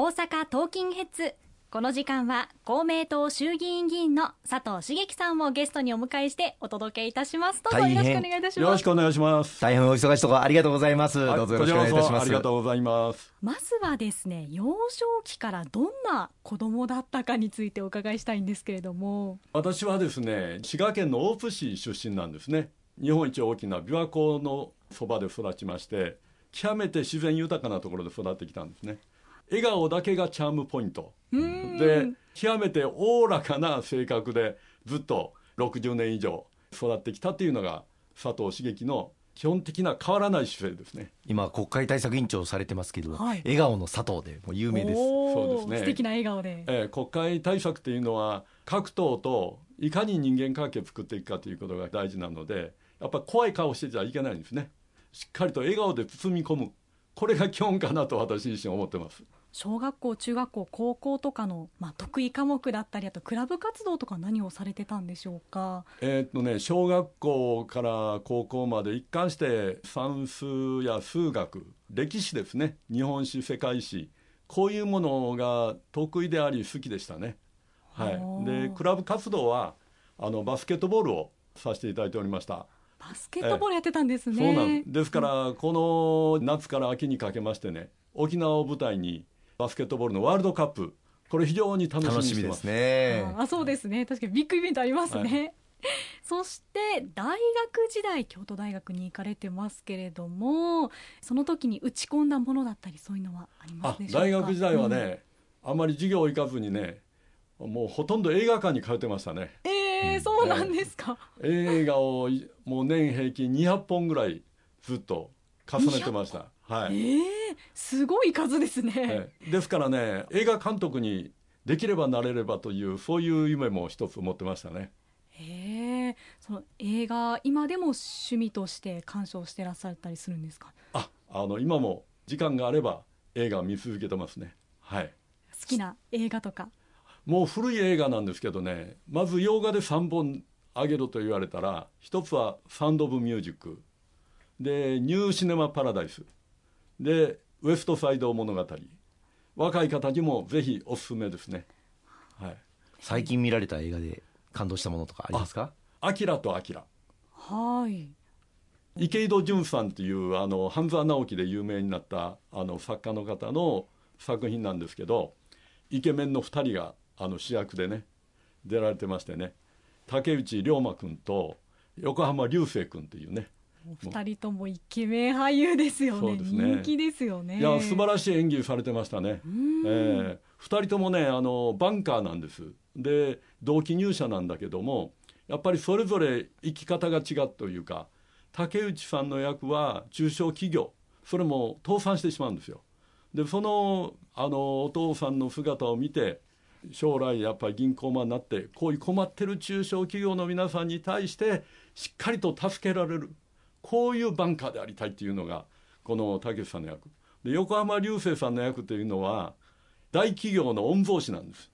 大阪トーキンヘッズ。この時間は公明党衆議院議員の佐藤茂樹さんをゲストにお迎えしてお届けいたします。どうぞよろしくお願いいたします。よろしくお願いします。大変お忙しいところありがとうございます、どうぞよろしくお願いいたします。ありがとうございます。まずはですね幼少期からどんな子供だったかについてお伺いしたいんですけれども。私はですね滋賀県の大津市出身なんですね。日本一大きな琵琶湖のそばで育ちまして極めて自然豊かなところで育ってきたんですね笑顔だけがチャームポイント。で極めておおらかな性格でずっと60年以上育ってきたっていうのが佐藤茂樹の基本的な変わらない姿勢ですね。今国会対策委員長をされてますけど、はい。笑顔の佐藤でもう有名です。そうですね。素敵な笑顔で、えー国会対策っていうのは各党といかに人間関係作っていくかということが大事なのでやっぱり怖い顔してちゃいけないんですね。しっかりと笑顔で包み込む。これが基本かなと私自身思ってます小学校中学校高校とかの、まあ、得意科目だったりあとクラブ活動とか何をされてたんでしょうか？えーっとね小学校から高校まで一貫して算数や数学歴史ですね。日本史世界史。こういうものが得意であり好きでしたね。はおいー。でクラブ活動はあのバスケットボールをさせていただいておりました。バスケットボールやってたんですね、そうなんですから、この夏から秋にかけましてね沖縄を舞台にバスケットボールのワールドカップ。これ非常に楽しみにしてま楽しみですすね。あそうですね。確かにビッグイベントありますね、そして大学時代京都大学に行かれてますけれどもその時に打ち込んだものだったりそういうのはありまあすでしょうか？大学時代はね、あまり授業行かずにねもうほとんど映画館に通ってましたね。えー、そうなんですか、映画をいもう年平均200本ぐらいずっと重ねてました。はい、えー、すごい数ですね、ええ。ですからね映画監督にできればなれればというそういう夢も一つ持ってましたね。へえ。その映画今でも趣味として鑑賞してらっしゃったりするんですか？ああの今も時間があれば映画を見続けてますね。はい。好きな映画とか？もう古い映画なんですけどねまず洋画で3本あげろと言われたら一つは「サウンド・オブ・ミュージック」で「ニュー・シネマ・パラダイス」で「ウエスト・サイド物語」若い方にもぜひおすすめですね。はい。最近見られた映画で感動したものとかありますか「アキラとアキラ」はい。池井戸潤さんというあの半沢直樹で有名になったあの作家の方の作品なんですけどイケメンの2人があの主役でね出られてましてね。竹内涼真君と横浜流星君というねお二人ともイケメン俳優ですよね。ね。人気ですよね。いや素晴らしい演技されてましたね、えー、2人ともねあのバンカーなんです。で同期入社なんだけどもやっぱりそれぞれ生き方が違うというか竹内さんの役は中小企業。それも倒産してしまうんですよ。でそのあのお父さんの姿を見て将来やっぱり銀行マンになってこういう困ってる中小企業の皆さんに対してしっかりと助けられるこういうバンカーでありたいっていうのがこの竹内さんの役。で横浜流星さんの役というのは大企業の御曹司なんです。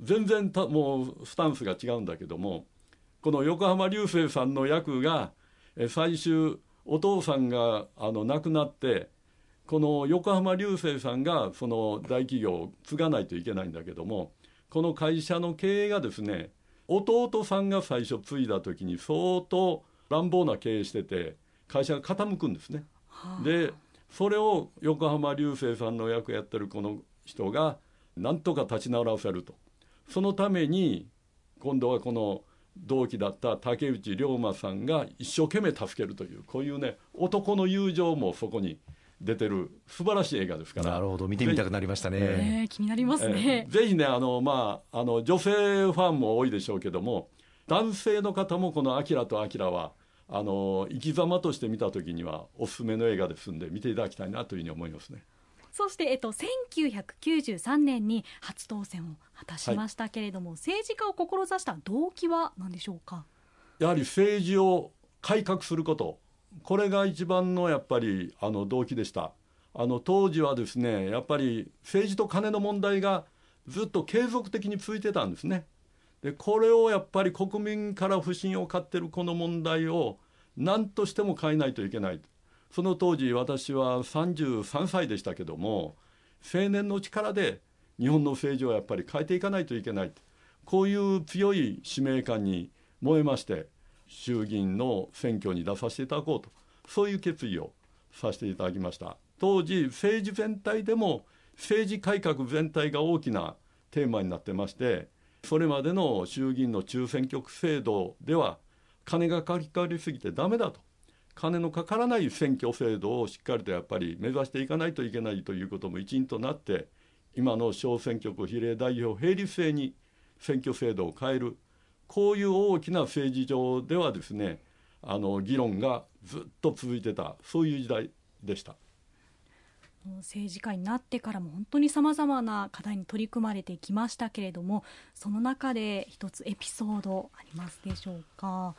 全然たもうスタンスが違うんだけどもこの横浜流星さんの役が最終お父さんがあの亡くなってこの横浜流星さんがその大企業を継がないといけないんだけどもこの会社の経営がですね弟さんが最初継いだ時に相当乱暴な経営してて会社が傾くんですね。でそれを横浜流星さんの役やってるこの人がなんとか立ち直らせると。そのために今度はこの同期だった竹内涼真さんが一生懸命助けるというこういうね男の友情もそこに出てる素晴らしい映画ですから。なるほど。見てみたくなりましたね、えー気になりますね、えーぜひねあの、まあ、あの女性ファンも多いでしょうけども男性の方もこの「アキラとアキラはあの生き様として見た時にはおすすめの映画ですんで見ていただきたいなというふうに思いますね。そして、えっと、1993年に初当選を果たしましたけれども、政治家を志した動機は何でしょうか？やはり政治を改革すること。これが一番のやっぱりあの動機でした。あの当時はですねやっぱり政治と金の問題がずっと継続的に続いてたんですねでこれをやっぱり国民から不信を買ってるこの問題を何としても変えないといけない。その当時私は33歳でしたけども青年の力で日本の政治をやっぱり変えていかないといけない。こういう強い使命感に燃えまして衆議院の選挙に出させていただこうと。そういう決意をさせていただきました。当時政治全体でも政治改革全体が大きなテーマになってましてそれまでの衆議院の中選挙区制度では金がかかりすぎてダメだと金のかからない選挙制度をしっかりとやっぱり目指していかないといけないということも一因となって今の小選挙区比例代表並立制に選挙制度を変えるこういう大きな政治上ではですねあの議論がずっと続いてたそういう時代でした。政治家になってからも本当にさまざまな課題に取り組まれてきましたけれどもその中で一つエピソードありますでしょうか？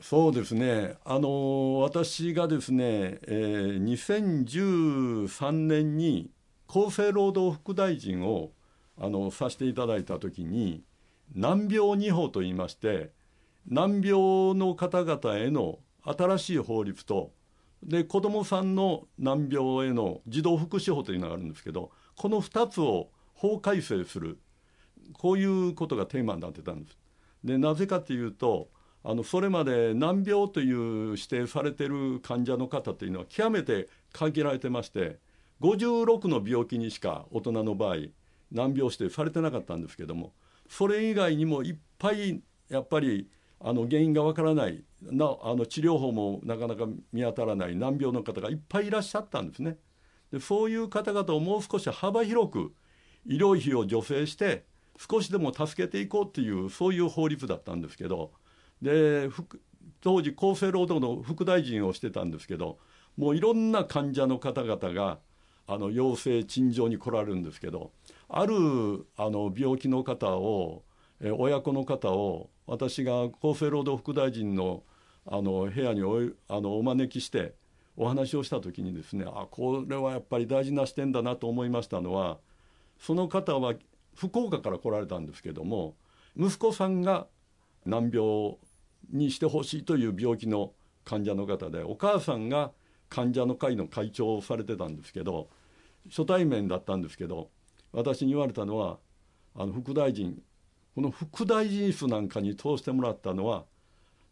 そうですね。あの私がですね、えー、2013年に厚生労働副大臣をあのさせていただいた時に難病二法といいまして難病の方々への新しい法律とで子どもさんの難病への児童福祉法というのがあるんですけどこの2つを法改正するこういうことがテーマになってたんです。でなぜかというとあのそれまで難病という指定されてる患者の方というのは極めて限られてまして56の病気にしか大人の場合難病指定されてなかったんですけどもそれ以外にもいっぱいやっぱりあの原因がわからない。なあの治療法もなかなか見当たらない。難病の方がいっぱいいらっしゃったんですね。でそういう方々をもう少し幅広く医療費を助成して少しでも助けていこうっていうそういう法律だったんですけど。で当時厚生労働の副大臣をしてたんですけどもういろんな患者の方々があの陽性陳情に来られるんですけどあるあの病気の方を親子の方を私が厚生労働副大臣のあの部屋におあのお招きしてお話をした時にですねあこれはやっぱり大事な視点だなと思いましたのはその方は福岡から来られたんですけども息子さんが難病にしてほしいという病気の患者の方でお母さんが患者の会の会長をされてたんですけど初対面だったんですけど私に言われたのはあの副大臣この副大臣室なんかに通してもらったのは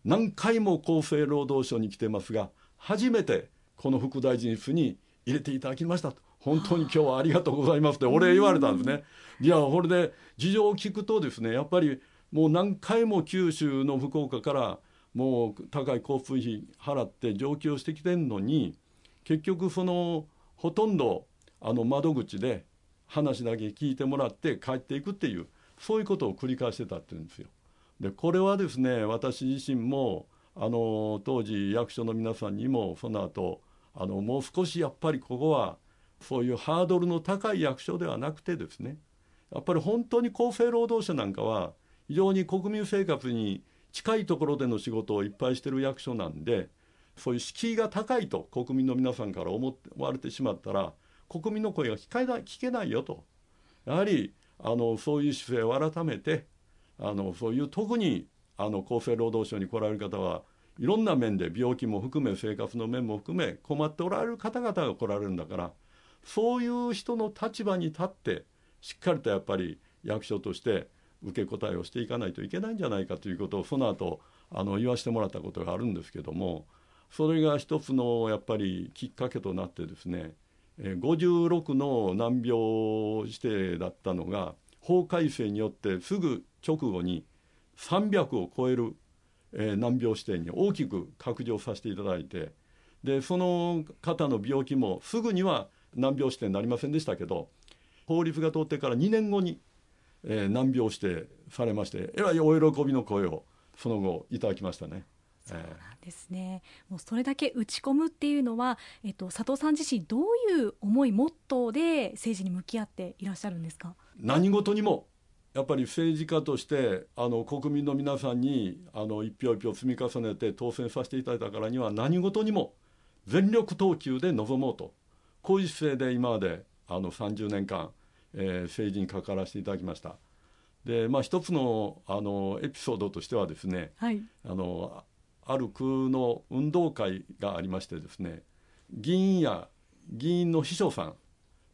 何回も厚生労働省に来てますが初めてこの副大臣室に入れていただきましたと本当に今日はありがとうございますってお礼言われたんですね。いやこれで事情を聞くとですねやっぱりもう何回も九州の福岡からもう高い交通費払って上京してきてんのに結局そのほとんどあの窓口で話だけ聞いてもらって帰っていくっていうそういうことを繰り返してたっていうんですよ。でこれはですね私自身もあの当時役所の皆さんにもその後あのもう少しやっぱりここはそういうハードルの高い役所ではなくてですねやっぱり本当に厚生労働省なんかは非常に国民生活に近いところでの仕事をいっぱいしてる役所なんでそういう敷居が高いと国民の皆さんから思われてしまったら国民の声が聞けない聞けないよとやはりあのそういう姿勢を改めてあのそういう特にあの厚生労働省に来られる方はいろんな面で病気も含め生活の面も含め困っておられる方々が来られるんだからそういう人の立場に立ってしっかりとやっぱり役所として受け答えをしていかないといけないんじゃないかということをその後あの言わせてもらったことがあるんですけどもそれが一つのやっぱりきっかけとなってですね56の難病指定だったのが法改正によってすぐ直後に300を超える、難病指定に大きく拡張させていただいてでその方の病気もすぐには難病指定になりませんでしたけど法律が通ってから2年後に、難病指定されましてえらいお喜びの声をその後いただきましたね。そうなんですね、もうそれだけ打ち込むっていうのは、えっと、佐藤さん自身どういう思いモットーで政治に向き合っていらっしゃるんですか？何事にもやっぱり政治家としてあの国民の皆さんにあの一票一票積み重ねて当選させていただいたからには何事にも全力投球で臨もうと。こういう姿勢で今まであの30年間、えー、政治に関わらせていただきました。でまあ、一つのあのエピソードとしてはですね、はい、あのある区の運動会がありましてですね議員や議員の秘書さん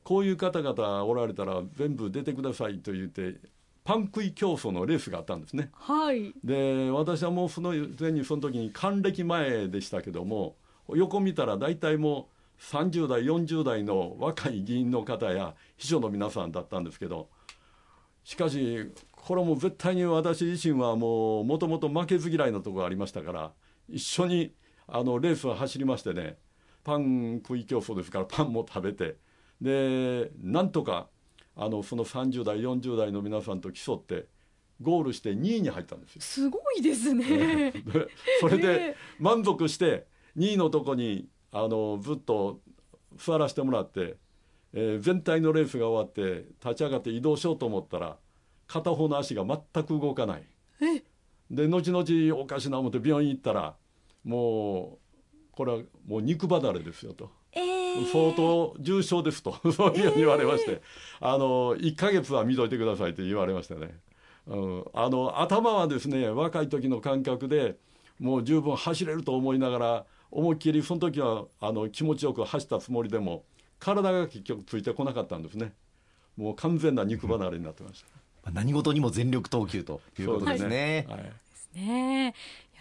こういう方々おられたら全部出てくださいと言ってパン食い競争のレースがあったんですね。はい。で私はもうその前にその時に還暦前でしたけども横見たら大体もう30代40代の若い議員の方や秘書の皆さんだったんですけどしかしこれも絶対に私自身はもうもともと負けず嫌いなところがありましたから一緒にあのレースを走りましてねパン食い競争ですからパンも食べてでなんとかあのその30代40代の皆さんと競ってゴールして2位に入ったんですよ。すごいですね。でそれえで満足して2位のとこにあのずっと座らせてもらって、えー全体のレースが終わって立ち上がって移動しようと思ったら片方の足が全く動かないえで後々おかしな思って病院行ったらもうこれはもう肉離れですよと。えー。相当重症ですと。そういうふうに言われまして、あの1ヶ月は見といてくださいと言われましたね、うん、あの頭はですね若い時の感覚でもう十分走れると思いながら思いっきりその時はあの気持ちよく走ったつもりでも体が結局ついてこなかったんですね。もう完全な肉離れになってました、まあ何事にも全力投球ということですね。はい。ですね。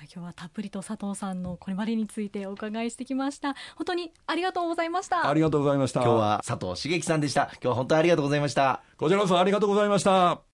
今日はたっぷりと佐藤さんのこれまでについてお伺いしてきました。本当にありがとうございました。ありがとうございました今日は佐藤茂樹さんでした。今日は本当にありがとうございました。こちらこそありがとうございました